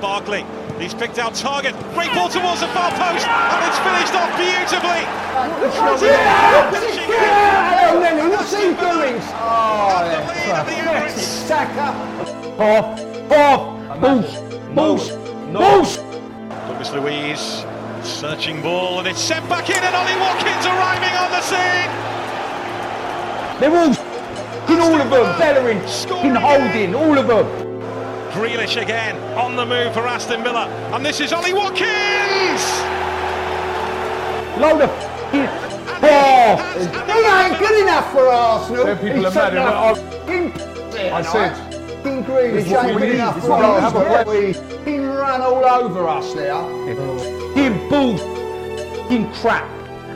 Barkley. He's picked out target. Great ball towards the far post, and it's finished off beautifully. Yeah, Lennon, what's he doing? Oh, The lead of the Emirates. Saka. Off, off, boost, boost, boost. Douglas Luiz searching ball, and it's sent back in, and Ollie Watkins arriving on the scene. They're all in all of them. Bellerin, in holding, all of them. Grealish again on the move for Aston Villa, and this is Ollie Watkins. Load of f***ing ball. He ain't good enough for Arsenal. Them people He's are mad, taken and f***ing I said- Fucking Grealish ain't good enough for what we have a Arsenal. He ran all over us there. Fucking bull, fucking crap.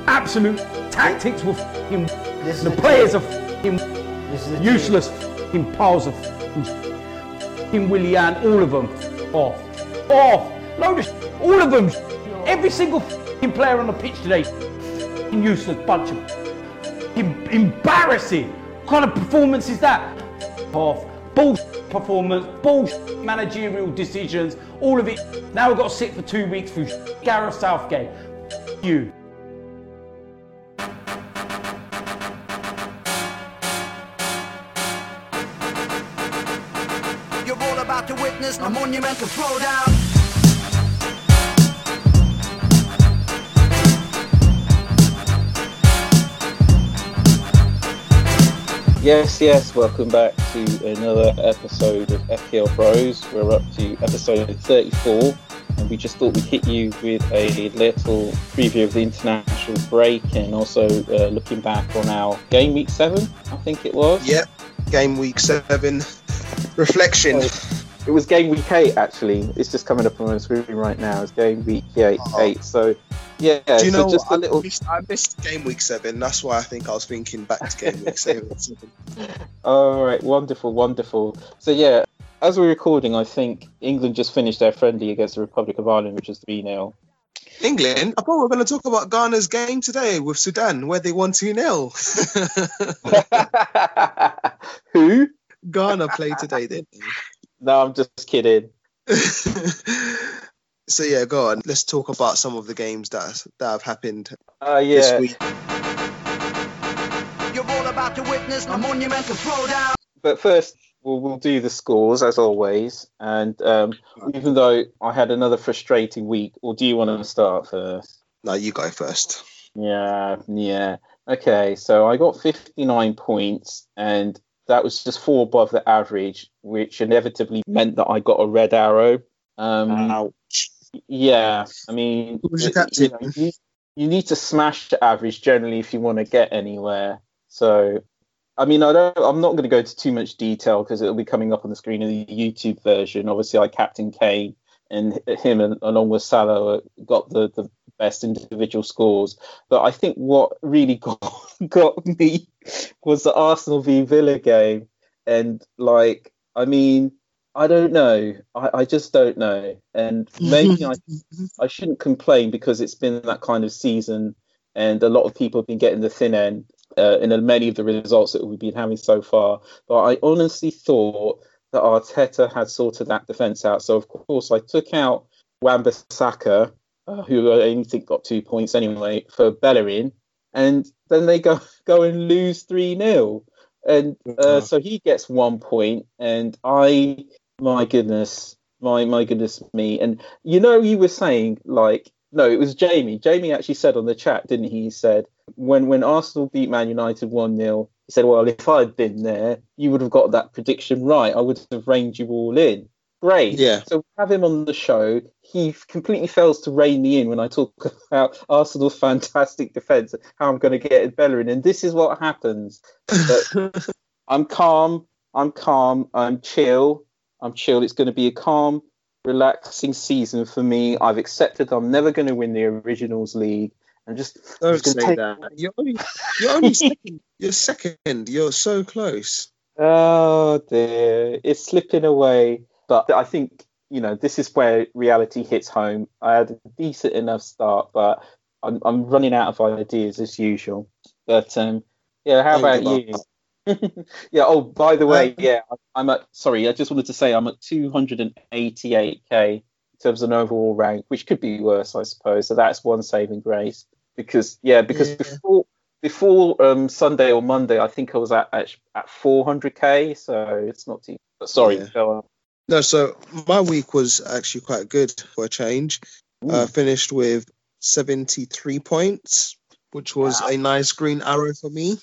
Absolute tactics were fucking. The the players are team. fucking This is a useless. Fucking piles of fucking. Fucking Willian, all of them off, off. Load of all of them. Every single fucking player on the pitch today. Useless bunch of. embarrassing. What kind of performance is that? Off. Bullshit performance, bullshit managerial decisions, all of it. Now we've got to sit for two weeks through Gareth Southgate. You. About to witness a monumental throwdown. Yes, yes, welcome back to another episode of FPL Bros. We're up to episode 34, and we just thought we'd hit you with a little preview of the international break and also uh, looking back on our game week 7, I think it was. Yep, game week seven. Reflection. It was game week 8, actually. It's just coming up on my screen right now. It's game week 8. Oh. eight. So, yeah, Do you so know just what? a little. I, missed, I missed game week seven. That's why I think I was thinking back to game week seven. All right, wonderful, wonderful. So yeah, as we're recording, I think England just finished their friendly against the Republic of Ireland, which is three 0 England. I thought we were going to talk about Ghana's game today with Sudan, where they won two 0 Who? Ghana played today, didn't No, I'm just kidding. so yeah, go on. Let's talk about some of the games that that have happened Uh, this yeah, week. You're all about to witness a monumental throwdown. but first we'll, we'll do the scores as always. And um, even though I had another frustrating week, or do you want to start first? No, you go first. Yeah, yeah. Okay, so I got 59 points, and that was just four above the average, which inevitably meant that I got a red arrow. Um, Ouch. Yeah, I mean, was your you know, You, you need to smash the average generally if you want to get anywhere. So, I mean, I don't. I'm not going to go into too much detail because it'll be coming up on the screen in the YouTube version. Obviously, I captain Kane, and him and, along with Salah got the the best individual scores. But I think what really got got me was the Arsenal v Villa game, and like, I mean. I don't know. I, I just don't know. And maybe I, I shouldn't complain because it's been that kind of season and a lot of people have been getting the thin end uh, in many of the results that we've been having so far. But I honestly thought that Arteta had sorted that defence out. So, of course, I took out Wan-Bissaka, uh, who I only think got two points anyway, for Bellerin. And then they go, go and lose 3 0. And uh, so he gets one point, and I my goodness, my my goodness me. And you know, you were saying like, no, it was Jamie. Jamie actually said on the chat, didn't he? He said when when Arsenal beat Man United one 0 he said, well, if I'd been there, you would have got that prediction right. I would have reined you all in. Great. Yeah. So we have him on the show. He completely fails to rein me in when I talk about Arsenal's fantastic defence, how I'm going to get at Bellerin, and this is what happens. I'm calm. I'm calm. I'm chill. I'm chill. It's going to be a calm, relaxing season for me. I've accepted I'm never going to win the Originals League. I'm just, Don't just say take- that. You're only, you're only second. You're second. You're so close. Oh dear, it's slipping away. But I think you know this is where reality hits home. I had a decent enough start, but I'm, I'm running out of ideas as usual. But um, yeah, how about you? yeah. Oh, by the way, Um, yeah, I'm at. Sorry, I just wanted to say I'm at 288k in terms of an overall rank, which could be worse, I suppose. So that's one saving grace. Because yeah, because Yeah. before before um, Sunday or Monday, I think I was at at, at 400k. So it's not too. Sorry, Yeah. No, so my week was actually quite good for a change. Uh, finished with 73 points, which was a nice green arrow for me.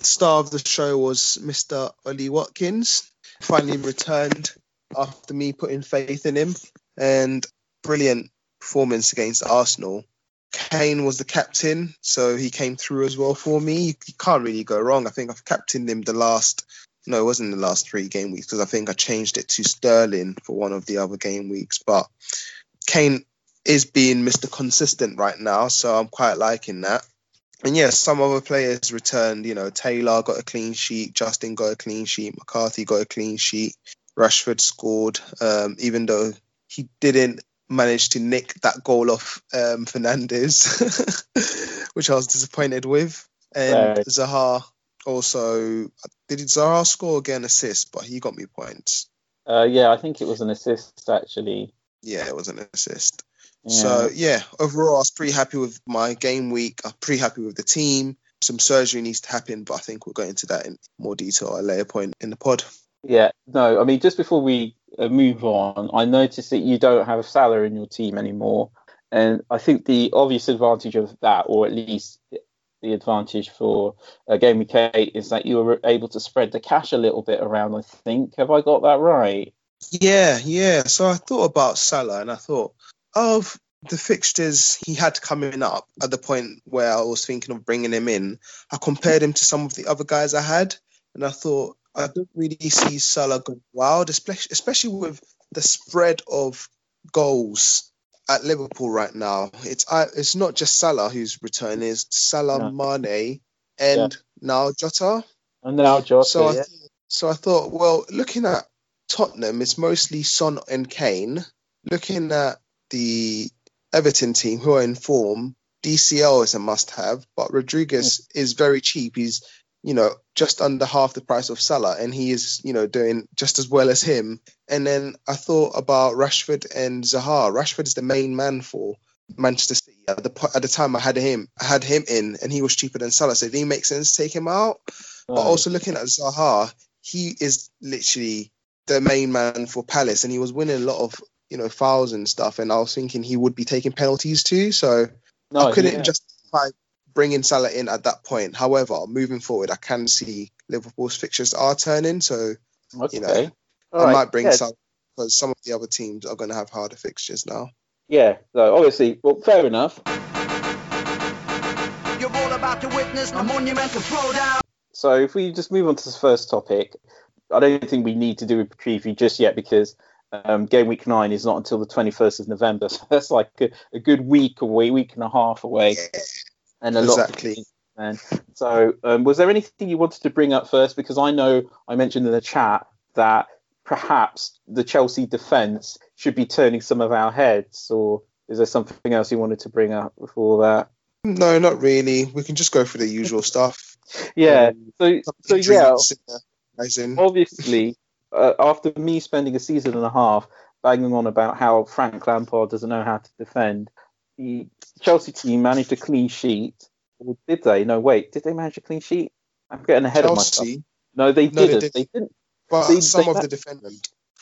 Star of the show was Mr. Ollie Watkins. Finally returned after me putting faith in him, and brilliant performance against Arsenal. Kane was the captain, so he came through as well for me. You can't really go wrong. I think I've captained him the last no, it wasn't the last three game weeks because I think I changed it to Sterling for one of the other game weeks. But Kane is being Mr. Consistent right now, so I'm quite liking that. And yes, some other players returned. You know, Taylor got a clean sheet, Justin got a clean sheet, McCarthy got a clean sheet, Rashford scored, um, even though he didn't manage to nick that goal off um, Fernandez, which I was disappointed with. And Right. Zaha also did Zaha score again assist, but he got me points. Uh, yeah, I think it was an assist actually. Yeah, it was an assist. Yeah. So yeah, overall, I was pretty happy with my game week. I'm pretty happy with the team. Some surgery needs to happen, but I think we'll go into that in more detail at a later point in the pod. Yeah, no, I mean, just before we uh, move on, I noticed that you don't have Salah in your team anymore. And I think the obvious advantage of that, or at least the advantage for uh, Game Week 8, is that you were able to spread the cash a little bit around, I think. Have I got that right? Yeah, yeah. So I thought about Salah, and I thought of the fixtures he had coming up at the point where I was thinking of bringing him in. I compared him to some of the other guys I had, and I thought I don't really see Salah going wild, especially especially with the spread of goals at Liverpool right now. It's I, it's not just Salah who's returning; it's Salah, Mane, and now Jota. And now Jota, So I, yeah. so I thought, well, looking at Tottenham, it's mostly Son and Kane. Looking at the Everton team, who are in form, DCL is a must-have, but Rodriguez hmm. is very cheap. He's, you know, just under half the price of Salah, and he is, you know, doing just as well as him. And then I thought about Rashford and Zaha. Rashford is the main man for Manchester City. At the at the time, I had him, I had him in, and he was cheaper than Salah, so it didn't make sense to take him out. But also looking at Zaha, he is literally the main man for Palace, and he was winning a lot of you know fouls and stuff. And I was thinking he would be taking penalties too, so No, I couldn't yeah. justify bringing Salah in at that point. However, moving forward, I can see Liverpool's fixtures are turning, so Okay. you know, All I right. might bring yeah, Salah because some of the other teams are going to have harder fixtures now. Yeah, so obviously, well, fair enough. You're all about to witness a monumental throwdown. So if we just move on to the first topic, I don't think we need to do a preview just yet because um, game week nine is not until the 21st of November. So that's like a, a good week away, week and a half away, and a lot. Exactly. Man. So um, was there anything you wanted to bring up first? Because I know I mentioned in the chat that perhaps the Chelsea defence should be turning some of our heads, or is there something else you wanted to bring up before that? No, not really. We can just go for the usual stuff. Yeah. Um, So so yeah. in there, as in- obviously, uh, after me spending a season and a half banging on about how Frank Lampard doesn't know how to defend, the Chelsea team managed a clean sheet. Or did they? No, wait. Did they manage a clean sheet? I'm getting ahead of myself. Chelsea, No, they No, didn't. didn't. They didn't. but They- some they of ha- the defenders.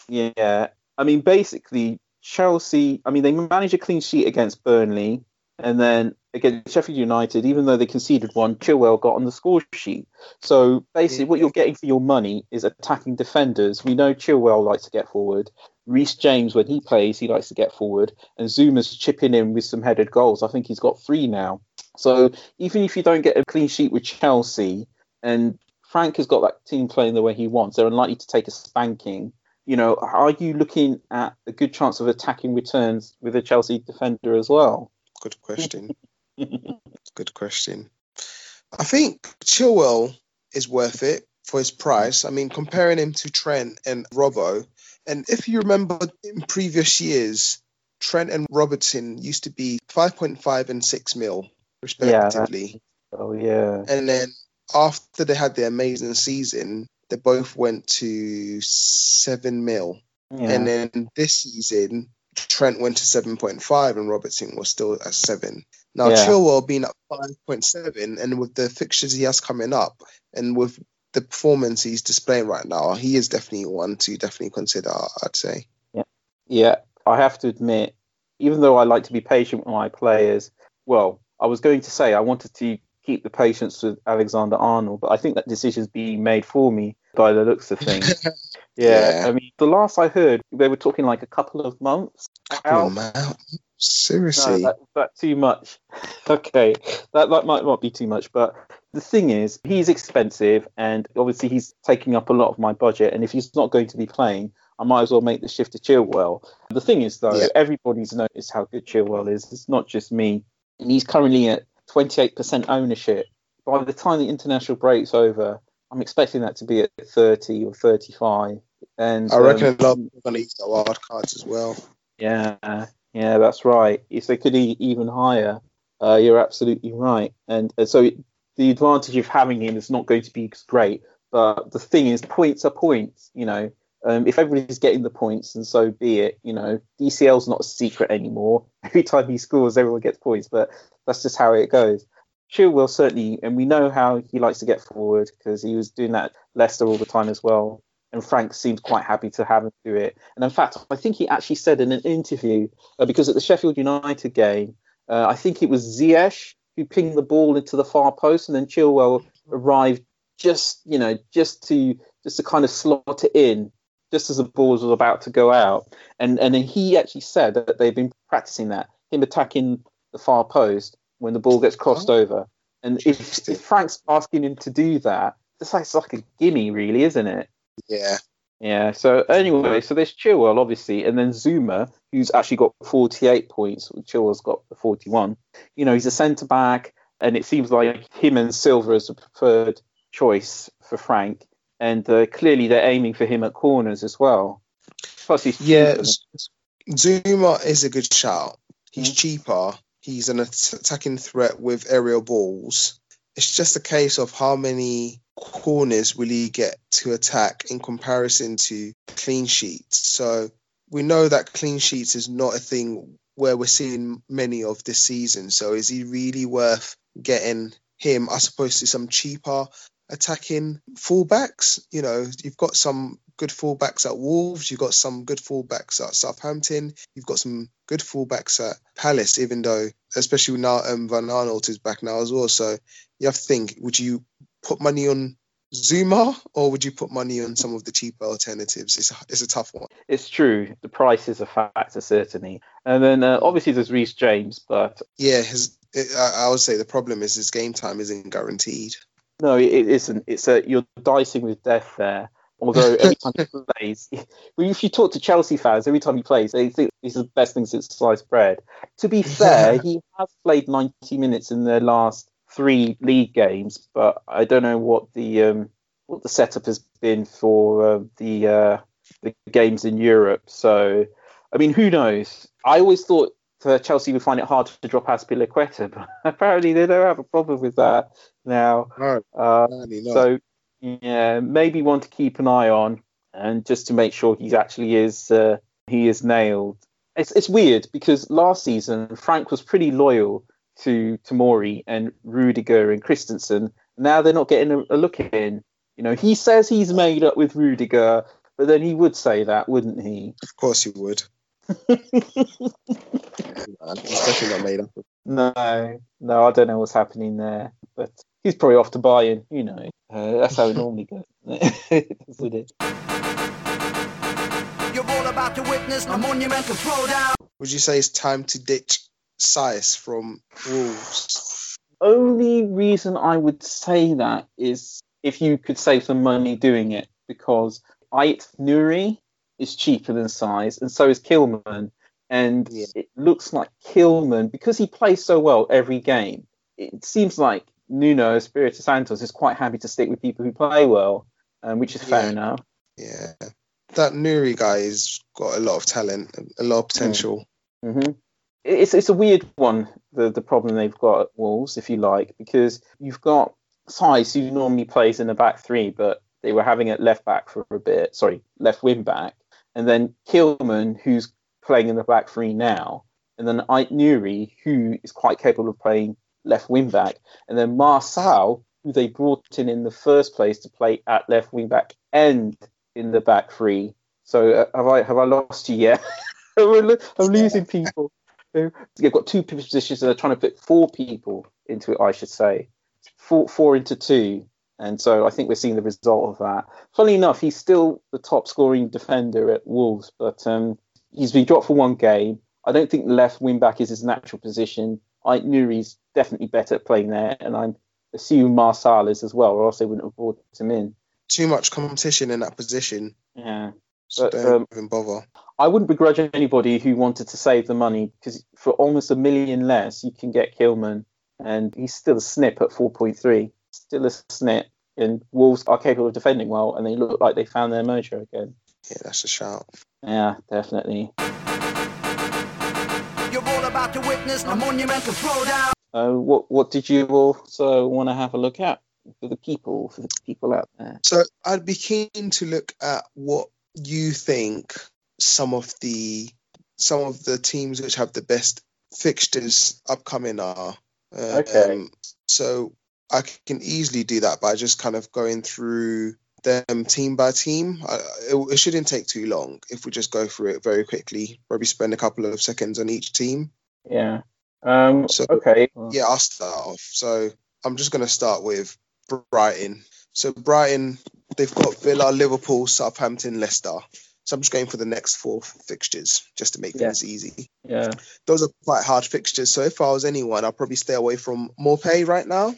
Yeah. I mean, basically, Chelsea, I mean, they managed a clean sheet against Burnley. And then against Sheffield United, even though they conceded one, Chilwell got on the score sheet. So basically, what you're getting for your money is attacking defenders. We know Chilwell likes to get forward. Reece James, when he plays, he likes to get forward. And Zouma's chipping in with some headed goals. I think he's got three now. So even if you don't get a clean sheet with Chelsea, and Frank has got that team playing the way he wants, they're unlikely to take a spanking. You know, are you looking at a good chance of attacking returns with a Chelsea defender as well? Good question. Good question. I think Chilwell is worth it for his price. I mean, comparing him to Trent and Robbo, and if you remember in previous years, Trent and Robertson used to be 5.5 and 6 mil, respectively. Yeah. Oh yeah, And then after they had their amazing season, they both went to 7 mil. yeah. And then this season, Trent went to 7.5 and Robertson was still at 7. Now, Yeah. Chilwell being at 5.7, and with the fixtures he has coming up, and with the performance he's displaying right now, he is definitely one to definitely consider, I'd say. Yeah, yeah. I have to admit, even though I like to be patient with my players, well, I was going to say I wanted to keep the patience with Alexander Arnold, but I think that decision's being made for me by the looks of things. yeah, Yeah. I mean, the last I heard, they were talking like a couple of months. Oh, out. man. No, Seriously. that, that's too much. okay, that, that might not be too much, but the thing is, he's expensive, and obviously he's taking up a lot of my budget. And if he's not going to be playing, I might as well make the shift to Chilwell. The thing is, though, Yeah. everybody's noticed how good Chilwell is. It's not just me, and he's currently at 28% ownership. By the time the international break's over, I'm expecting that to be at 30 or 35. And I reckon um, a lot of people are going to use the wild cards as well. yeah, yeah, that's right. If they could e- even higher, uh, you're absolutely right. And, and so it, the advantage of having him is not going to be great. But the thing is, points are points. You know, um, if everybody's getting the points, and so be it. You know, DCL's not a secret anymore. Every time he scores, everyone gets points. But that's just how it goes. Chilwell certainly, and we know how he likes to get forward because he was doing that at Leicester all the time as well. And Frank seemed quite happy to have him do it. And in fact, I think he actually said in an interview uh, because at the Sheffield United game, uh, I think it was Ziyech who pinged the ball into the far post, and then Chilwell arrived just, you know, just to just to kind of slot it in, just as the ball was about to go out. And and then he actually said that they've been practicing that, him attacking the far post when the ball gets crossed over. And if, if Frank's asking him to do that, it's like, it's like a gimme, really, isn't it? Yeah. Yeah. So anyway, so there's Chilwell obviously, and then Zouma, who's actually got 48 points. Chilwell's got the 41. You know, he's a centre back, and it seems like him and Silva is the preferred choice for Frank. And uh, clearly, they're aiming for him at corners as well. Plus, he's Yeah, Zouma is a good shout. He's Mm. cheaper. He's an attacking threat with aerial balls. It's just a case of how many corners will he get to attack in comparison to clean sheets. So we know that clean sheets is not a thing where we're seeing many of this season. So is he really worth getting him as opposed to some cheaper attacking fullbacks? You know, you've got some good fullbacks at Wolves, you've got some good fullbacks at Southampton, you've got some good fullbacks at Palace, even though, especially now um, Van Aanholt is back now as well. So you have to think, would you put money on Zouma or would you put money on some of the cheaper alternatives? It's a, it's a tough one. It's true. The price is a factor, certainly. And then uh, obviously there's Reece James, but Yeah, his, it, I, I would say the problem is his game time isn't guaranteed. No, it it isn't. It's a you're dicing with death there. Although every time he plays, if you talk to Chelsea fans, every time he plays, they think he's the best thing since sliced bread. To be fair, he has played 90 minutes in their last three league games, but I don't know what the um, what the setup has been for uh, the uh, the games in Europe. So, I mean, who knows? I always thought uh, Chelsea would find it hard to drop Azpilicueta, but apparently they don't have a problem with that now. No, Uh, so yeah, maybe one to keep an eye on, and just to make sure he actually is uh, he is nailed. It's it's weird because last season Frank was pretty loyal to Tomori and Rudiger and Christensen. Now they're not getting a, a look in. You know, he says he's made up with Rudiger, but then he would say that, wouldn't he? Of course he would. Man, he's definitely not made up. No, no, I don't know what's happening there, but he's probably off to Bayern. You know, uh, that's how it normally goes. Isn't it? You're all about to witness a monumental throwdown. Would you say it's time to ditch Saïss from Wolves? only reason I would say that is if you could save some money doing it, because Ait Nuri is cheaper than Saïss, and so is Kilman. And Yeah. it looks like Kilman, because he plays so well every game, it seems like Nuno Espirito Santos is quite happy to stick with people who play well, um, which is fair Yeah. enough. Yeah. That Nuri guy has got a lot of talent, a lot of potential. hmm It's it's a weird one. The the problem they've got at Wolves, if you like, because you've got Saïss who normally plays in the back three, but they were having it left back for a bit. Sorry, left wing back, and then Kilman who's playing in the back three now, and then Ait Nuri, who is quite capable of playing left wing back, and then Marçal, who they brought in in the first place to play at left wing back and in the back three. So uh, have I have I lost you yet? I'm losing people. They've got two positions and they're trying to put four people into it, I should say. Four, four into two. And so I think we're seeing the result of that. Funnily enough, he's still the top scoring defender at Wolves, but um, he's been dropped for one game. I don't think the left wing back is his natural position. I knew he's definitely better at playing there, and I'm assume Marçal is as well, or else they wouldn't have brought him in. Too much competition in that position. Yeah. So But, don't um, even bother. I wouldn't begrudge anybody who wanted to save the money because for almost a million less, you can get Kilman, and he's still a snip at 4.3. Still a snip, and Wolves are capable of defending well, and they look like they found their mojo again. Yeah, that's a shout. Yeah, definitely. You're all about to witness a monumental throwdown. Uh, what what did you also want to have a look at for the people, for the people out there? So I'd be keen to look at what you think some of the some of the teams which have the best fixtures upcoming are. Uh, Okay. um, so I can easily do that by just kind of going through them team by team. I, it, it shouldn't take too long if we just go through it very quickly. Probably spend a couple of seconds on each team. Yeah. Um, So- okay. Yeah, I'll start off. So I'm just going to start with Brighton. So Brighton, they've got Villa, Liverpool, Southampton, Leicester. So I'm just going for the next four fixtures just to make Yeah. things easy. Yeah. Those are quite hard fixtures. So if I was anyone, I'd probably stay away from Maupay right now.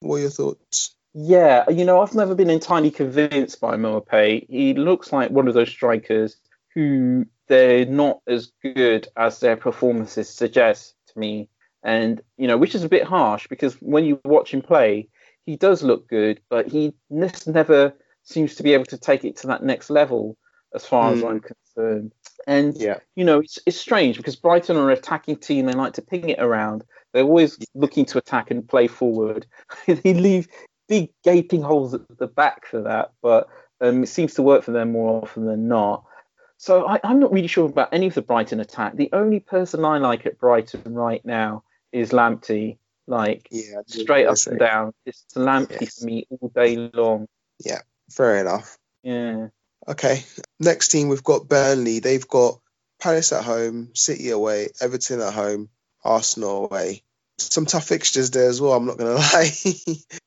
What are your thoughts? Yeah, you know, I've never been entirely convinced by Maupay. He looks like one of those strikers who they're not as good as their performances suggest to me. And, you know, which is a bit harsh because when you watch him play, he does look good, but he just never seems to be able to take it to that next level as far as Hmm. I'm concerned. And, Yeah. you know, it's, it's strange because Brighton are an attacking team. They like to ping it around. They're always looking to attack and play forward. they leave big gaping holes at the back for that, but um, it seems to work for them more often than not. So I, I'm not really sure about any of the Brighton attack. The only person I like at Brighton right now is Lamptey. Like Yeah, straight up and down. It's Lamptey Yes. for me all day long. Yeah, fair enough. Yeah. Okay. Next team, we've got Burnley. They've got Palace at home, City away, Everton at home, Arsenal away. Some tough fixtures there as well, I'm not going to lie.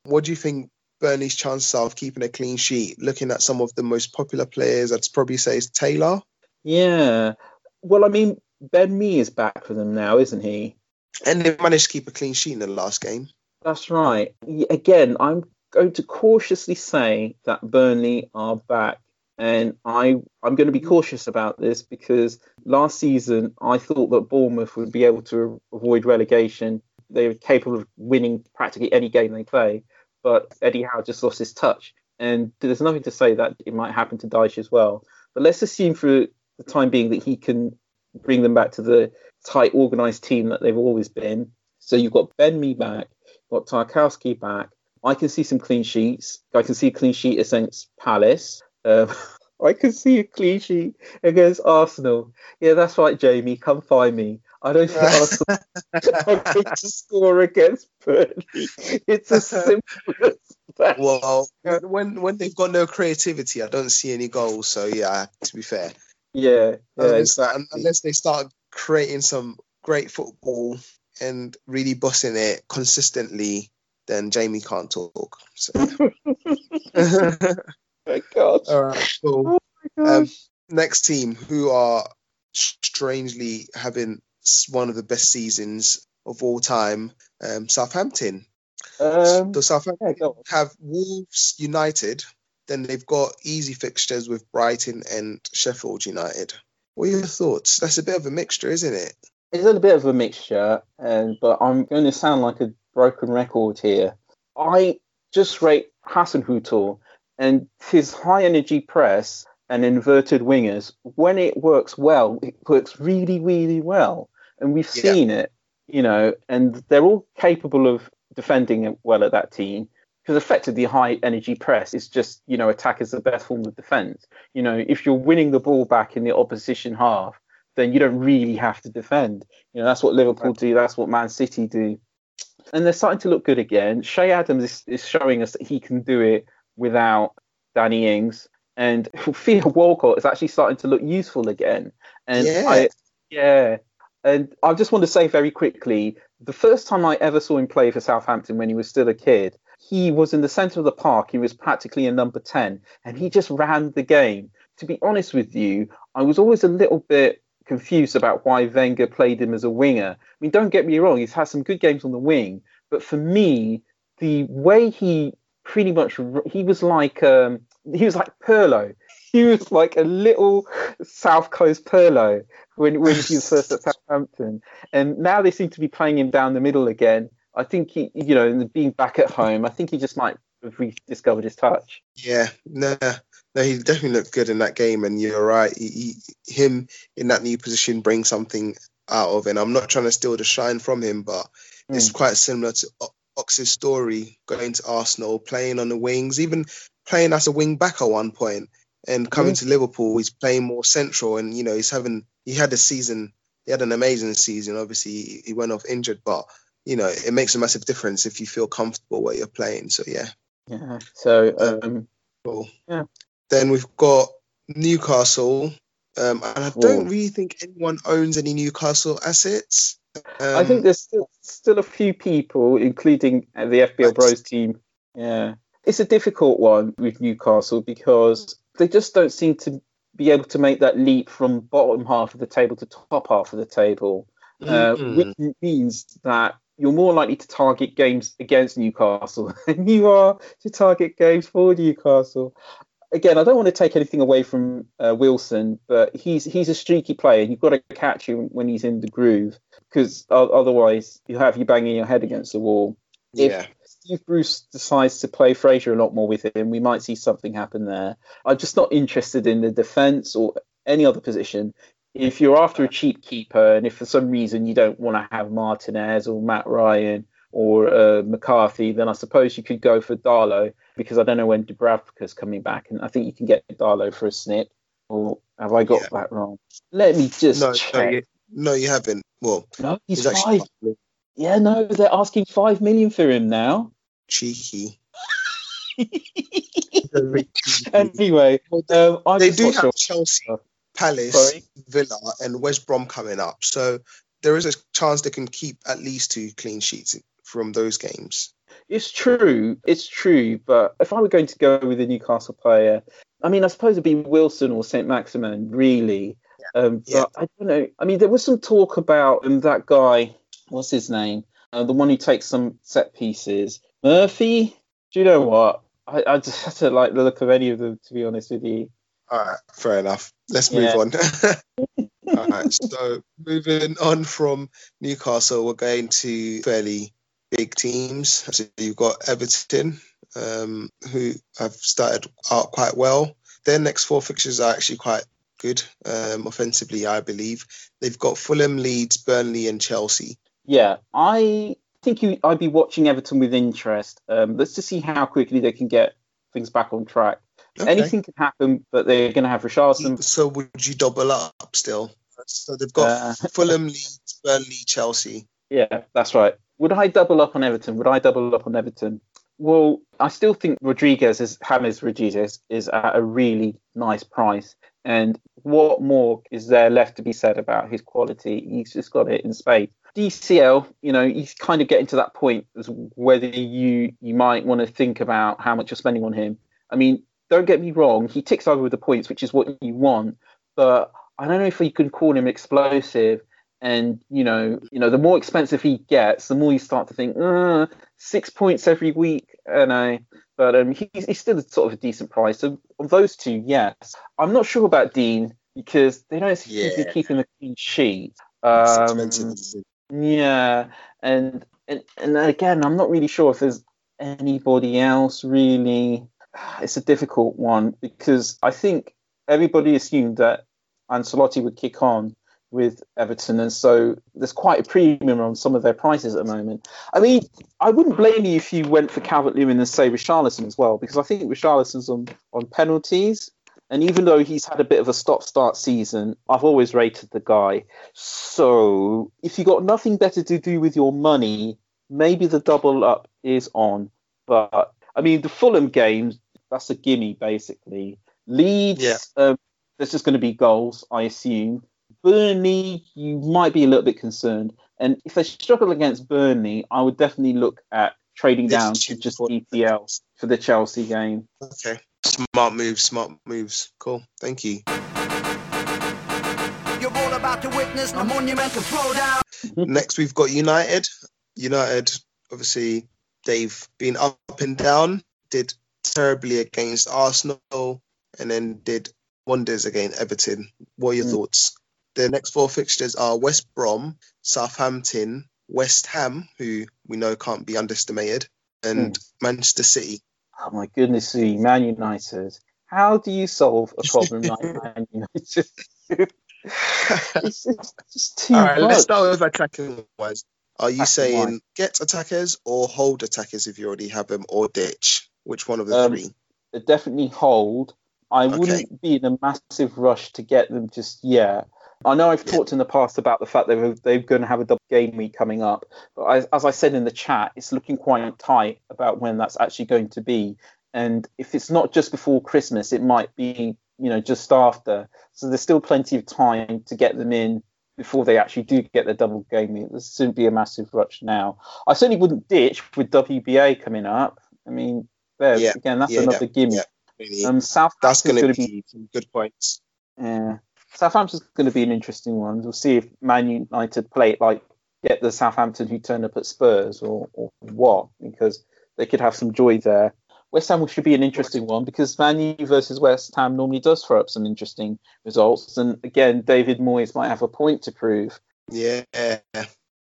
what do you think Burnley's chances are of keeping a clean sheet? Looking at some of the most popular players, I'd probably say is Taylor. Yeah. Well, I mean, Ben Mee is back for them now, isn't he? And they managed to keep a clean sheet in the last game. That's right. Again, I'm going to cautiously say that Burnley are back, and I I'm going to be cautious about this because last season I thought that Bournemouth would be able to avoid relegation. They were capable of winning practically any game they play, but Eddie Howe just lost his touch, and there's nothing to say that it might happen to Dyche as well. But let's assume for the time being that he can bring them back to the tight, organised team that they've always been. So you've got Ben Mee back, got Tarkowski back. I can see some clean sheets. I can see a clean sheet against Palace. Um, I can see a clean sheet against Arsenal. Yeah, that's right, Jamie. Come find me. I don't think Arsenal are going to score against Burnley. It's as simple as that. Well, when when they've got no creativity, I don't see any goals. So yeah, to be fair, Yeah, yeah, unless, exactly. unless they start creating some great football and really bossing it consistently, then Jamie can't talk. So. my God. All right, cool. Um, next team, who are strangely having one of the best seasons of all time, um, Southampton. Um, So Southampton yeah, have Wolves United, then they've got easy fixtures with Brighton and Sheffield United. What are your thoughts? That's a bit of a mixture, isn't it? it's a bit of a mixture, and but I'm going to sound like a broken record here. I just rate Hasenhüttl and his high energy press and inverted wingers. When it works well, it works really, really well, and we've Yeah. seen it, you know. And they're all capable of defending well at that team because effectively high energy press is just you know attack is the best form of defense. You know, if you're winning the ball back in the opposition half then you don't really have to defend. You know, that's what Liverpool do. That's what Man City do. And they're starting to look good again. Che Adams is, is showing us that he can do it without Danny Ings. And Theo Walcott is actually starting to look useful again. And Yeah. I, yeah. And I just want to say very quickly, the first time I ever saw him play for Southampton when he was still a kid, he was in the centre of the park. He was practically a number 10, and he just ran the game. To be honest with you, I was always a little bit confused about why Wenger played him as a winger. I mean, don't get me wrong, he's had some good games on the wing, but for me, the way he pretty much he was like um, he was like Pirlo. He was like a little South Coast Pirlo when when he was first at Southampton, and now they seem to be playing him down the middle again. I think he, you know, being back at home, I think he just might have rediscovered his touch. Yeah, no, no, he definitely looked good in that game, and you're right. He, he, him in that new position brings something out of, it. and I'm not trying to steal the shine from him, but hmm. it's quite similar to Ox's story going to Arsenal, playing on the wings, even playing as a wing back at one point, and coming hmm. to Liverpool, he's playing more central, and you know he's having he had a season, he had an amazing season. Obviously, he, he went off injured, but you know it makes a massive difference if you feel comfortable where you're playing. So yeah. Yeah. So um, Cool. Yeah. Then we've got Newcastle, um, and I don't Ooh. really think anyone owns any Newcastle assets. Um, I think there's still, still a few people, including the FPL. Bros team. Yeah, it's a difficult one with Newcastle because they just don't seem to be able to make that leap from bottom half of the table to top half of the table, uh, which means that you're more likely to target games against Newcastle than you are to target games for Newcastle. Again, I don't want to take anything away from uh, Wilson, but he's he's a streaky player. And you've got to catch him when he's in the groove, because otherwise you'll have you banging your head against the wall. If Steve Bruce decides to play Fraser a lot more with him, we might see something happen there. I'm just not interested in the defence or any other position. If you're after a cheap keeper, and if for some reason you don't want to have Martinez or Matt Ryan or uh, McCarthy, then I suppose you could go for Darlow because I don't know when Dubravka's coming back, and I think you can get Darlow for a snip. Or have I got Yeah. that wrong? Let me just no, no check. you, no, you haven't. Well, No, he's, he's actually five. Yeah, no, they're asking five million for him now. cheeky. anyway, um, they do have. Chelsea, Palace, Sorry? Villa, and West Brom coming up, so there is a chance they can keep at least two clean sheets from those games. It's true, it's true. But if I were going to go with a Newcastle player, I mean, I suppose it'd be Wilson or Saint Maximin, really. Um, but Yeah. I don't know. I mean, there was some talk about um, that guy. What's his name? Uh, the one who takes some set pieces. Murphy. Do you know what? I, I just to like the look of any of them, to be honest with you. All right, fair enough. Let's move Yeah. on. All right, so moving on from Newcastle, we're going to fairly big teams. So you've got Everton, um, who have started out quite well. Their next four fixtures are actually quite good um, offensively, I believe. They've got Fulham, Leeds, Burnley, and Chelsea. Yeah, I think you, I'd be watching Everton with interest. Um, let's just see how quickly they can get things back on track. Okay. Anything can happen, but they're going to have Richarlison. So would you double up still? So they've got Uh, Fulham, Leeds, Burnley, Chelsea. Yeah, that's right. Would I double up on Everton? Would I double up on Everton? Well, I still think Rodriguez is James Rodriguez is at a really nice price. And what more is there left to be said about his quality? He's just got it in spades. DCL, you know, he's kind of getting to that point as whether you you might want to think about how much you're spending on him. I mean, don't get me wrong, he ticks over with the points, which is what you want. But I don't know if you can call him explosive. And you know, you know, the more expensive he gets, the more you start to think, uh, six points every week. And I, but um, he's, he's still sort of a decent price. So of those two, yes. I'm not sure about Dean because they don't seem to be keeping a clean sheet. Um, yeah, and and and again, I'm not really sure if there's anybody else really. It's a difficult one because I think everybody assumed that Ancelotti would kick on with Everton, and so there's quite a premium on some of their prices at the moment. I mean, I wouldn't blame you if you went for Calvert Lewin and say Richarlison as well, because I think Richarlison's on on penalties. And even though he's had a bit of a stop-start season, I've always rated the guy. So if you've got nothing better to do with your money, maybe the double up is on. But I mean, the Fulham game, that's a gimme basically. Leeds, Yeah. um, there's just going to be goals, I assume. Burnley, you might be a little bit concerned. And if they struggle against Burnley, I would definitely look at trading Yes, down to just for- EPL for the Chelsea game. Okay. Smart moves, smart moves. Cool. Thank you. You're all about to witness a monumental throwdown. Next, we've got United. United, obviously, they've been up and down, did terribly against Arsenal, and then did wonders against Everton. What are your Mm. thoughts? The next four fixtures are West Brom, Southampton, West Ham, who we know can't be underestimated, and Manchester City. Oh my goodness me, Man United. How do you solve a problem like Man United? it's just, just too All right, much. let's start with attacking wise. Are you Attacking saying wise. get attackers or hold attackers if you already have them, or ditch? Which one of the Um, three? definitely hold. I Okay. wouldn't be in a massive rush to get them just yet. I know I've Yeah. talked in the past about the fact that they're, they're going to have a double game week coming up, but as, as I said in the chat, it's looking quite tight about when that's actually going to be. And if it's not just before Christmas, it might be you know just after. So there's still plenty of time to get them in before they actually do get the double game week. This shouldn't be a massive rush now. I certainly wouldn't ditch with WBA coming up. I mean, there Yeah, again, that's yeah, another gimmick. yeah. Um, Southampton's That's going to be some good points. yeah. Southampton's going to be an interesting one. We'll see if Man United play it like get the Southampton who turn up at Spurs or, or what, because they could have some joy there. West Ham should be an interesting one because Man U versus West Ham normally does throw up some interesting results. And again, David Moyes might have a point to prove. Yeah.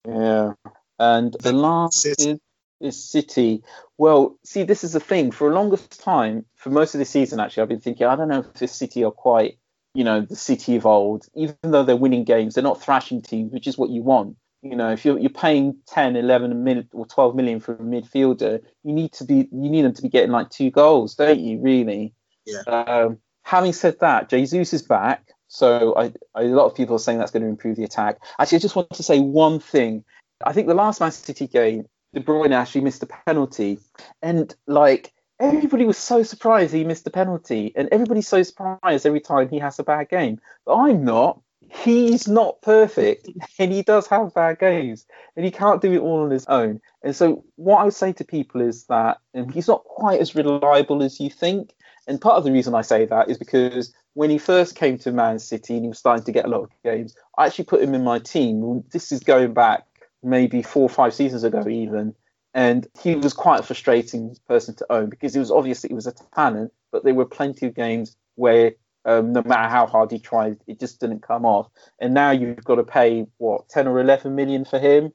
Yeah. And the last is, is City. Well, see, this is the thing. For a longest time, for most of the season, actually, I've been thinking, I don't know if this City are quite, you know, the City of old. Even though they're winning games, they're not thrashing teams, which is what you want. You know, if you're you're paying 10, 11 million or 12 million for a midfielder, you need to be you need them to be getting like two goals, don't you? Really. Yeah. Um, having said that, Jesus is back, so I, I, a lot of people are saying that's going to improve the attack. Actually, I just want to say one thing. I think the last Man City game, De Bruyne actually missed a penalty, and like everybody was so surprised he missed the penalty, and everybody's so surprised every time he has a bad game. But I'm not. He's not perfect, and he does have bad games, and he can't do it all on his own. And so, what I would say to people is that he's not quite as reliable as you think. And part of the reason I say that is because when he first came to Man City and he was starting to get a lot of games, I actually put him in my team. This is going back maybe four or five seasons ago, even. And he was quite a frustrating person to own because it was obviously he was a talent, but there were plenty of games where um, no matter how hard he tried, it just didn't come off. And now you've got to pay what ten or eleven million for him.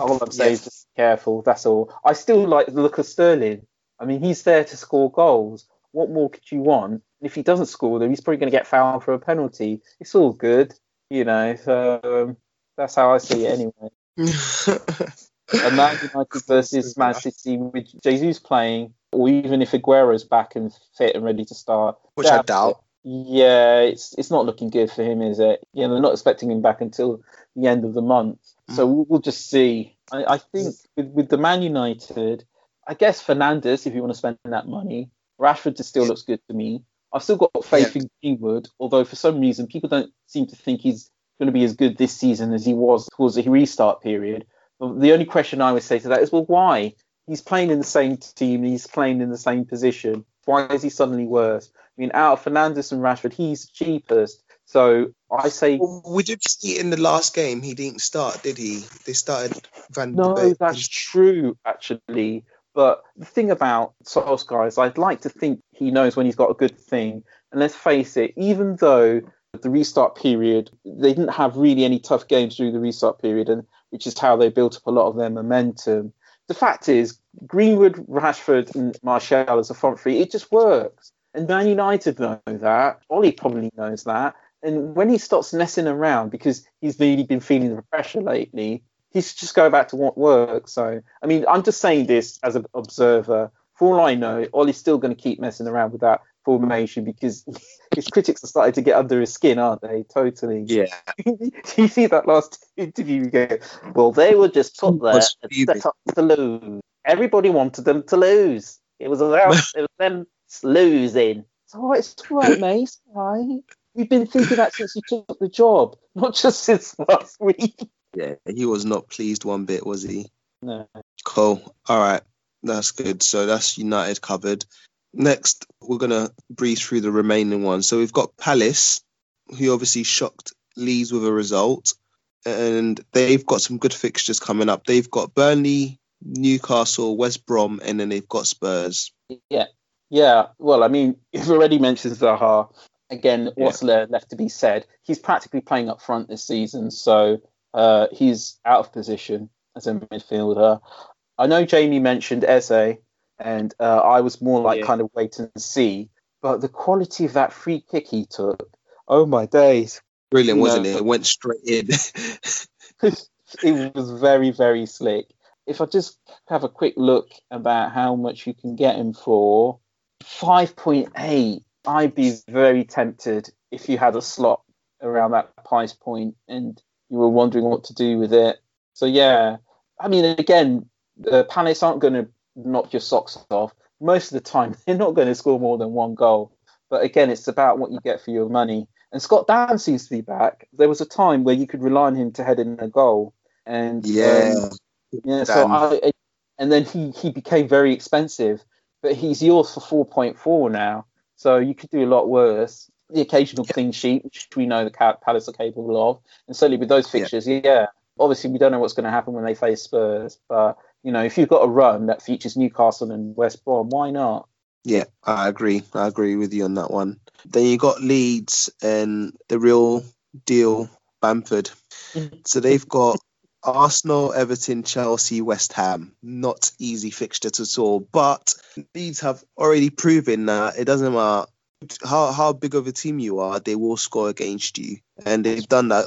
All I'm saying is just be careful. That's all. I still like the look of Sterling. I mean, he's there to score goals. What more could you want? And if he doesn't score them, he's probably going to get fouled for a penalty. It's all good, you know. So um, that's how I see it anyway. And Man United versus Man City with Jesus playing, or even if Aguero's back and fit and ready to start, Which I doubt. Yeah, it's it's not looking good for him, is it? Yeah, they're not expecting him back until the end of the month, so mm. we'll, we'll just see. I, I think with, with the Man United, I guess Fernandez, if you want to spend that money, Rashford just still looks good to me. I've still got faith in Greenwood, although for some reason people don't seem to think he's going to be as good this season as he was towards the restart period. But the only question I would say to that is, well, why? He's playing in the same team, he's playing in the same position. Why is he suddenly worse? I mean, out of Fernandez and Rashford, he's cheapest. So I say Well, we did see in the last game he didn't start, did he? They started Van No, Beek. that's true, actually. But the thing about Solskjaer is I'd like to think he knows when he's got a good thing. And let's face it, even though the restart period, they didn't have really any tough games through the restart period, and which is how they built up a lot of their momentum. The fact is, Greenwood, Rashford, and Martial as a front three, it just works. And Man United know that. Ole probably knows that. And when he starts messing around because he's really been feeling the pressure lately, he's just go back to what works. So, I mean, I'm just saying this as an observer. For all I know, Ole's still going to keep messing around with that formation because his critics are starting to get under his skin, aren't they? Totally. Yeah. you see that last interview? You go, well, they were just put there and set up to lose. Everybody wanted them to lose. It was about it was them losing. So oh, it's all right, mate. It's all right. We've been thinking that since you took the job, not just since last week. Yeah, he was not pleased one bit, was he? No. Cool. All right. That's good. So that's United covered. Next, we're going to breeze through the remaining ones. So we've got Palace, who obviously shocked Leeds with a result. And they've got some good fixtures coming up. They've got Burnley, Newcastle, West Brom, and then they've got Spurs. Yeah, yeah. Well, I mean, you've already mentioned Zaha. Again, what's le- left to be said? He's practically playing up front this season, so uh, he's out of position as a midfielder. I know Jamie mentioned Eze, and uh, I was more like Yeah. kind of wait and see. But the quality of that free kick he took, oh my days! Brilliant, You wasn't know, it? It went straight in. it was very, very slick. If I just have a quick look about how much you can get him for, 5.8, I'd be very tempted if you had a slot around that price point and you were wondering what to do with it. So, yeah, I mean, again, the Palace aren't going to knock your socks off. Most of the time, they're not going to score more than one goal. But again, it's about what you get for your money. And Scott Dann seems to be back. There was a time where you could rely on him to head in a goal. And yeah. um, yeah, so I, and then he, he became very expensive, but he's yours for 4.4 now. So you could do a lot worse. The occasional clean sheet, which we know the Palace are capable of, and certainly with those fixtures, yeah. Obviously, we don't know what's going to happen when they face Spurs, but you know, if you've got a run that features Newcastle and West Brom, why not? Yeah, I agree. I agree with you on that one. Then you got Leeds and the real deal Bamford. Mm. So they've got Arsenal, Everton, Chelsea, West Ham. Not easy fixtures at all. But Leeds have already proven that it doesn't matter how, how big of a team you are, they will score against you. And they've done that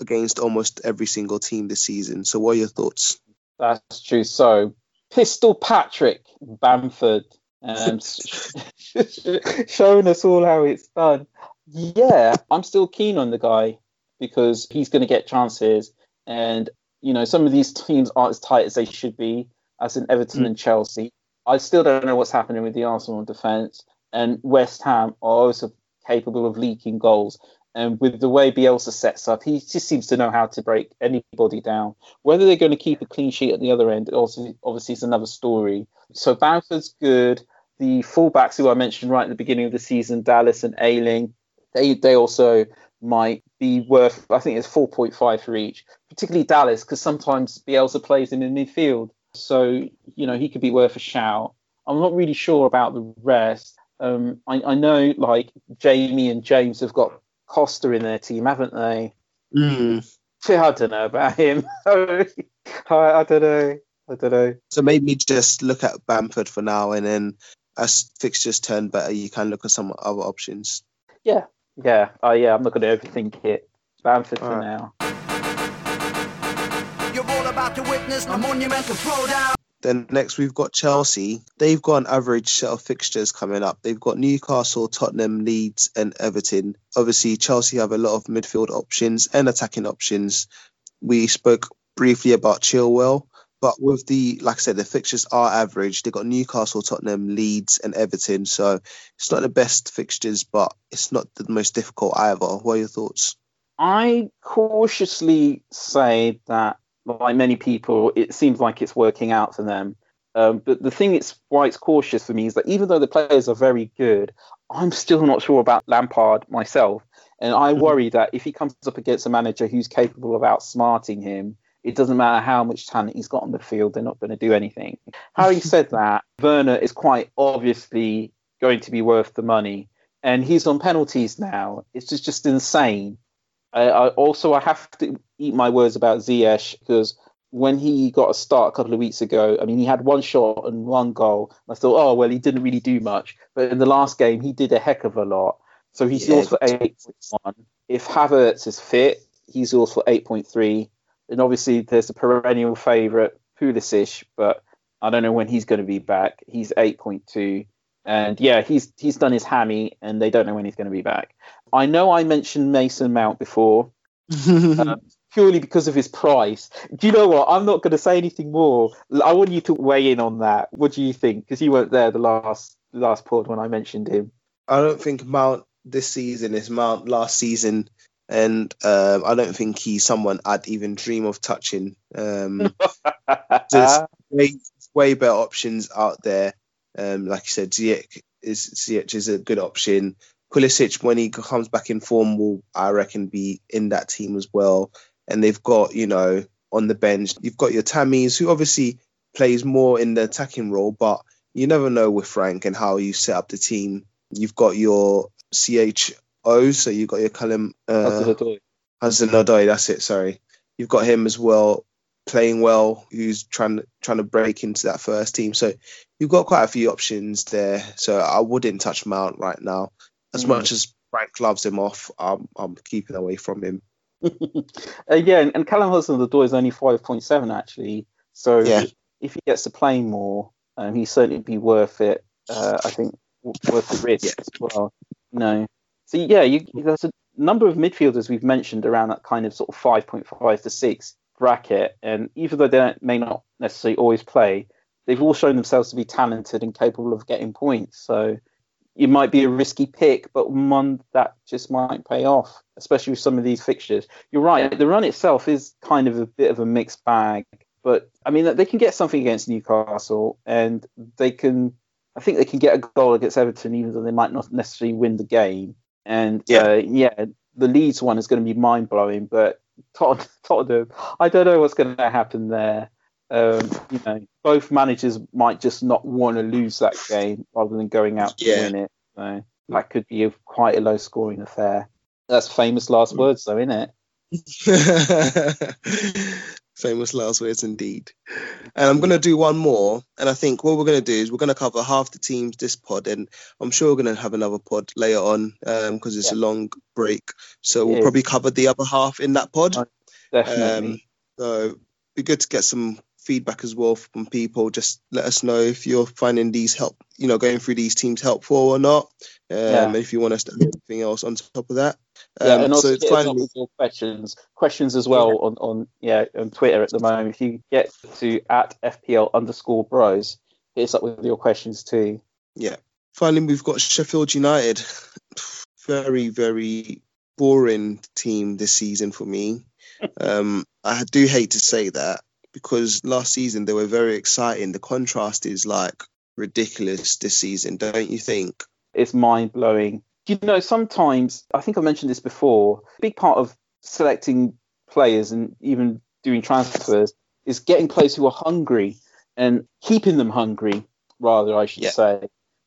against almost every single team this season. So what are your thoughts? That's true. So, Pistol Patrick Bamford um, showing us all how it's done. Yeah, I'm still keen on the guy because he's going to get chances, and you know some of these teams aren't as tight as they should be, as in Everton and Chelsea. I still don't know what's happening with the Arsenal defence, and West Ham are also capable of leaking goals. And with the way Bielsa sets up, he just seems to know how to break anybody down. Whether they're going to keep a clean sheet at the other end, also obviously is another story. So Bamford's good. The fullbacks who I mentioned right at the beginning of the season, Dallas and Ayling, they they also might be worth. I think it's 4.5 for each, particularly Dallas, because sometimes Bielsa plays him in midfield, so you know he could be worth a shout. I'm not really sure about the rest. Um, I, I know like Jamie and James have got Costa in their team, haven't they? Mm. I don't know about him. I, I don't know. I don't know. So maybe just look at Bamford for now, and then as fixtures turn better, you can look at some other options. Yeah, yeah, oh yeah. I'm not going to overthink it. Bamford for Alright. now. You're all about to witness a monumental throwdown. Then next we've got Chelsea. They've got an average set of fixtures coming up. They've got Newcastle, Tottenham, Leeds, and Everton. Obviously, Chelsea have a lot of midfield options and attacking options. We spoke briefly about Chilwell, but with the like I said, the fixtures are average. They've got Newcastle, Tottenham, Leeds, and Everton. So it's not the best fixtures, but it's not the most difficult either. What are your thoughts? I cautiously say that, like many people, it seems like it's working out for them. Um, but the thing it's why it's cautious for me is that even though the players are very good, I'm still not sure about Lampard myself, and I worry that if he comes up against a manager who's capable of outsmarting him, it doesn't matter how much talent he's got on the field, they're not going to do anything. Having said that, Werner is quite obviously going to be worth the money, and he's on penalties now. It's just just insane. I, I also I have to eat my words about Ziyech because when he got a start a couple of weeks ago, I mean he had one shot and one goal. I thought, oh well, he didn't really do much, but in the last game he did a heck of a lot. So he's Yeah, yours for eight point one. If Havertz is fit, he's yours for eight point three. And obviously there's the perennial favourite Pulisic, but I don't know when he's going to be back. He's eight point two. And yeah, he's he's done his hammy, and they don't know when he's going to be back. I know I mentioned Mason Mount before, um, purely because of his price. Do you know what? I'm not going to say anything more. I want you to weigh in on that. What do you think? Because you weren't there the last last pod when I mentioned him. I don't think Mount this season is Mount last season, and um, I don't think he's someone I'd even dream of touching. Um, there's way, way better options out there. Um, like you said, Ziyech is Ziyech is a good option. Pulisic, when he comes back in form, will I reckon be in that team as well. And they've got you know on the bench, you've got your Tammys, who obviously plays more in the attacking role, but you never know with Frank and how you set up the team. You've got your CHO, so you've got your Callum uh, Hudson Odoi, that's it. Sorry, you've got him as well playing well, who's trying trying to break into that first team. So you've got quite a few options there. So I wouldn't touch Mount right now. As mm. much as Frank loves him off, I'm I'm keeping away from him. uh, yeah, and, and Callum Hudson Odoi is only five point seven actually. So yeah. if he gets to play more, um, he'd certainly be worth it. Uh, I think worth the risk as well. No. So yeah, you, there's a number of midfielders we've mentioned around that kind of sort of 5.5 to 6 bracket, and even though they may not necessarily always play, they've all shown themselves to be talented and capable of getting points. So it might be a risky pick, but one that just might pay off, especially with some of these fixtures. You're right, the run itself is kind of a bit of a mixed bag, but I mean, they can get something against Newcastle, and they can, I think they can get a goal against Everton, even though they might not necessarily win the game. And yeah, uh, yeah the Leeds one is going to be mind blowing, but Tot- Tottenham, I don't know what's going to happen there. Um, you know, both managers might just not want to lose that game rather than going out to yeah. win it. So that could be a, quite a low scoring affair. That's famous last mm. words, though, isn't it? famous last words indeed. And I'm going to do one more. And I think what we're going to do is we're going to cover half the teams this pod. And I'm sure we're going to have another pod later on because um, it's yeah. a long break. So we'll probably cover the other half in that pod. Oh, definitely. Um, so it'd be good to get some feedback as well from people. Just let us know if you're finding these help, you know, going through these teams helpful or not. Um, yeah. If you want us to do anything else on top of that. Um, yeah, and also so finally, questions, questions as well yeah. on, on yeah on Twitter at the moment. If you get to at FPL underscore Bros, hit us up with your questions too. Yeah. Finally, we've got Sheffield United. very very boring team this season for me. um, I do hate to say that because last season they were very exciting. The contrast is like ridiculous this season, don't you think? It's mind blowing. You know, sometimes I think I mentioned this before. A big part of selecting players and even doing transfers is getting players who are hungry and keeping them hungry, rather, I should yeah. say.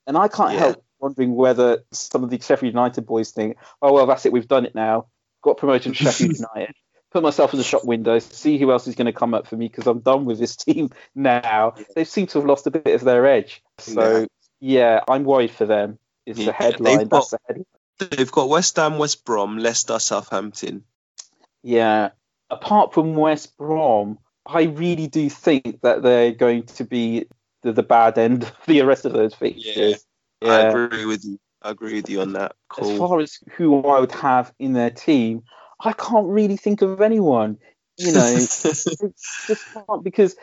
And I can't yeah. help wondering whether some of the Sheffield United boys think, oh, well, that's it, we've done it now. Got promoted to Sheffield United put myself in the shop window, see who else is going to come up for me because I'm done with this team now. They seem to have lost a bit of their edge. So yeah, I'm worried for them. Is yeah, the headline. Got, That's the headline. They've got West Ham, West Brom, Leicester, Southampton. Yeah. Apart from West Brom, I really do think that they're going to be the, the bad end of the rest of those fixtures. Yeah, yeah. I agree with you. I agree with you on that. Cool. As far as who I would have in their team, I can't really think of anyone. You know, just can't because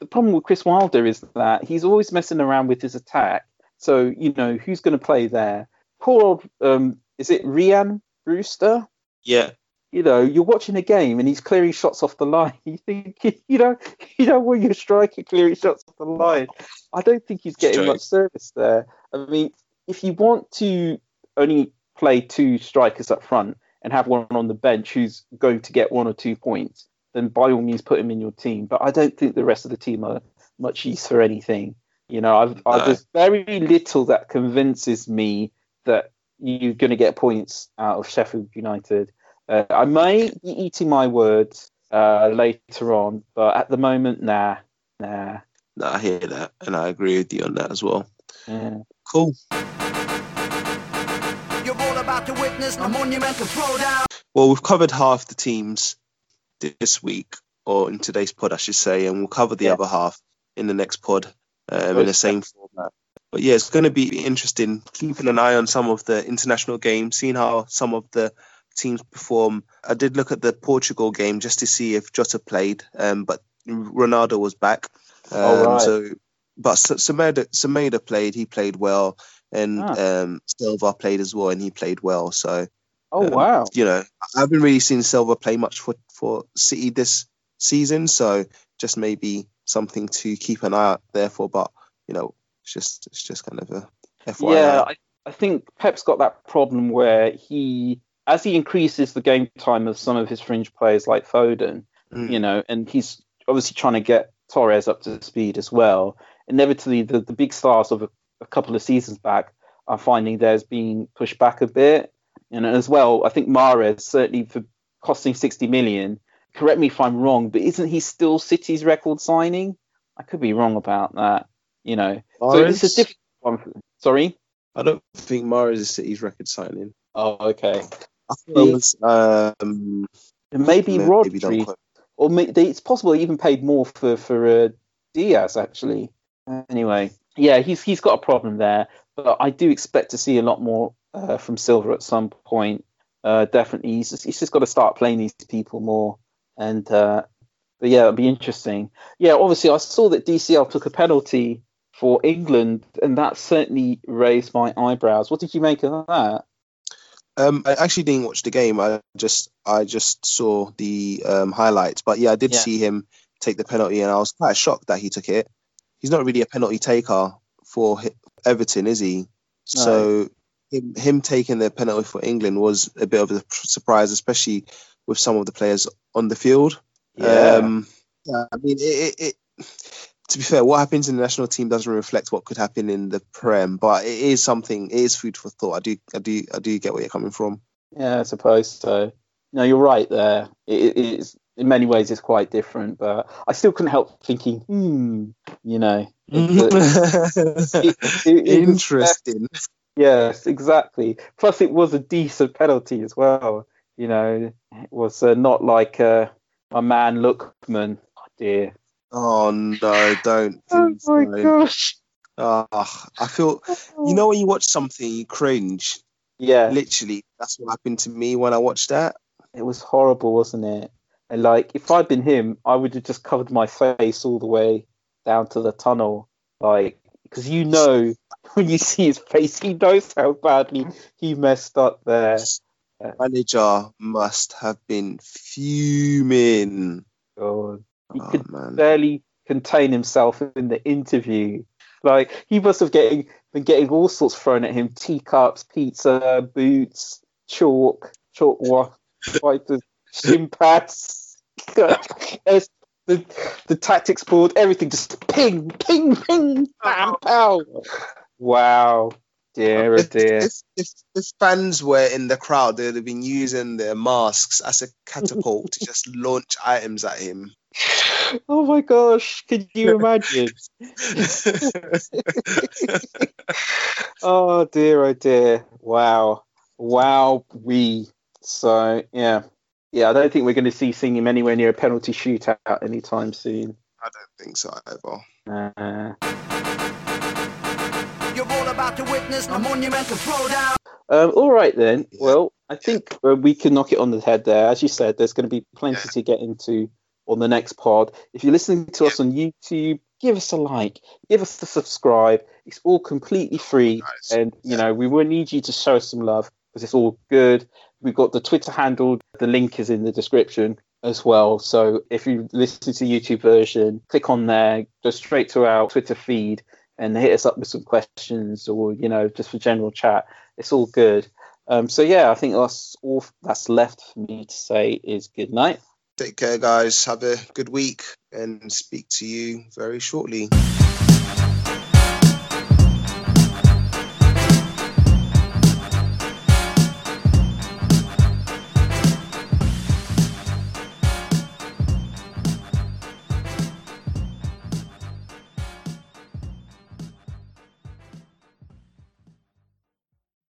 the problem with Chris Wilder is that he's always messing around with his attack. So you know who's going to play there? Poor old, um, is it Ryan Brewster? Yeah. You know, you're watching a game and he's clearing shots off the line. You think, you know, you know when you're striking clearing shots off the line. I don't think he's getting much service there. I mean, if you want to only play two strikers up front, and have one on the bench who's going to get one or two points, then by all means put him in your team. But I don't think the rest of the team are much use for anything. You know, I've, no. I've there's very little that convinces me that you're going to get points out of Sheffield United. Uh, I may be eating my words uh, later on, but at the moment, nah, nah. No, I hear that, and I agree with you on that as well. Yeah. Cool about to witness a monumental throwdown. Well, we've covered half the teams this week, or in today's pod, I should say, and we'll cover the yeah. other half in the next pod um, in the same format. but yeah, it's going to be interesting keeping an eye on some of the international games, seeing how some of the teams perform. I did look at the Portugal game just to see if Jota played, um, but Ronaldo was back. Um, Oh, right. So, but S- Semedo, Semedo played. He played well, and Ah. um, Silva played as well, and he played well. So, Oh um, wow. you know, I haven't really seen Silva play much for for City this season. So, just maybe something to keep an eye out there for. But you know, it's just it's just kind of a FYI. Yeah, I, I think Pep's got that problem where he, as he increases the game time of some of his fringe players like Foden, Mm. you know, and he's obviously trying to get Torres up to speed as well. Inevitably, the, the big stars of a, a couple of seasons back are finding theirs being pushed back a bit. And as well, I think Mahrez, certainly for costing 60 million, correct me if I'm wrong, but isn't he still City's record signing? I could be wrong about that, you know. So it's a Mahrez? difficult one. Sorry? I don't think Mahrez is City's record signing. Oh, okay. I thought it was um, Maybe maybe Rodri, or may, they, it's possible he even paid more for for uh, Dias actually. Anyway, yeah, he's he's got a problem there, but I do expect to see a lot more uh, from Silva at some point. Uh, definitely, he's just, he's just got to start playing these people more, and uh, but yeah, it'll be interesting. Yeah, obviously, I saw that DCL took a penalty for England, and that certainly raised my eyebrows. What did you make of that? Um, I actually didn't watch the game. I just I just saw the um, highlights. But yeah, I did Yeah. see him take the penalty, and I was quite shocked that he took it. He's not really a penalty taker for Everton, is he? So him, him taking the penalty for England was a bit of a surprise, especially with some of the players on the field. Um, yeah, I mean, it, it, it, to be fair, what happens in the national team doesn't reflect what could happen in the Prem, but it is something. It is food for thought. I do, I do, I do get where you're coming from. Yeah, I suppose so. No, you're right there. It, it is in many ways it's quite different, but I still couldn't help thinking, hmm, you know, it- it- it was- Interesting. yes, exactly. Plus, it was a decent penalty as well. You know, it was uh, not like uh, my man Lookman. Oh dear. Oh no, don't. Oh my gosh. Ah, I feel. You know when you watch something, you cringe. Yeah, Literally, that's what happened to me when I watched that. it was horrible, wasn't it? And like, if I'd been him, I would have just covered my face all the way down to the tunnel, like, because you know when you see his face, he knows how badly he messed up there. Manager must have been fuming. God, he Oh could man. barely contain himself in the interview. Like, he must have getting been getting all sorts thrown at him: teacups, pizza, boots, chalk, chalk wipers, shin pads. The the tactics board, everything just ping, ping, ping, bam, oh. pow. Wow, dear, oh If, dear. if, if, if fans were in the crowd, they'd have been using their masks as a catapult to just launch items at him. Oh my gosh, could you imagine? oh dear, oh dear. Wow. Wow, we. So, yeah. Yeah, I don't think we're going to see seeing him anywhere near a penalty shootout anytime soon. I don't think so either. Uh, You're all about to witness a monumental throwdown. um, all right, then. Well, I think uh, we can knock it on the head there. As you said, there's going to be plenty to get into on the next pod. If you're listening to us on YouTube, give us a like, give us a subscribe. It's all completely free. Nice. And, you know, we will need you to show us some love because it's all good. We've got the Twitter handle, the link is in the description as well. So if you listen to the YouTube version, click on there, go straight to our Twitter feed and hit us up with some questions or, you know, just for general chat. It's all good. Um, so yeah, I think that's all that's left for me to say is good night. Take care, guys. Have a good week and speak to you very shortly.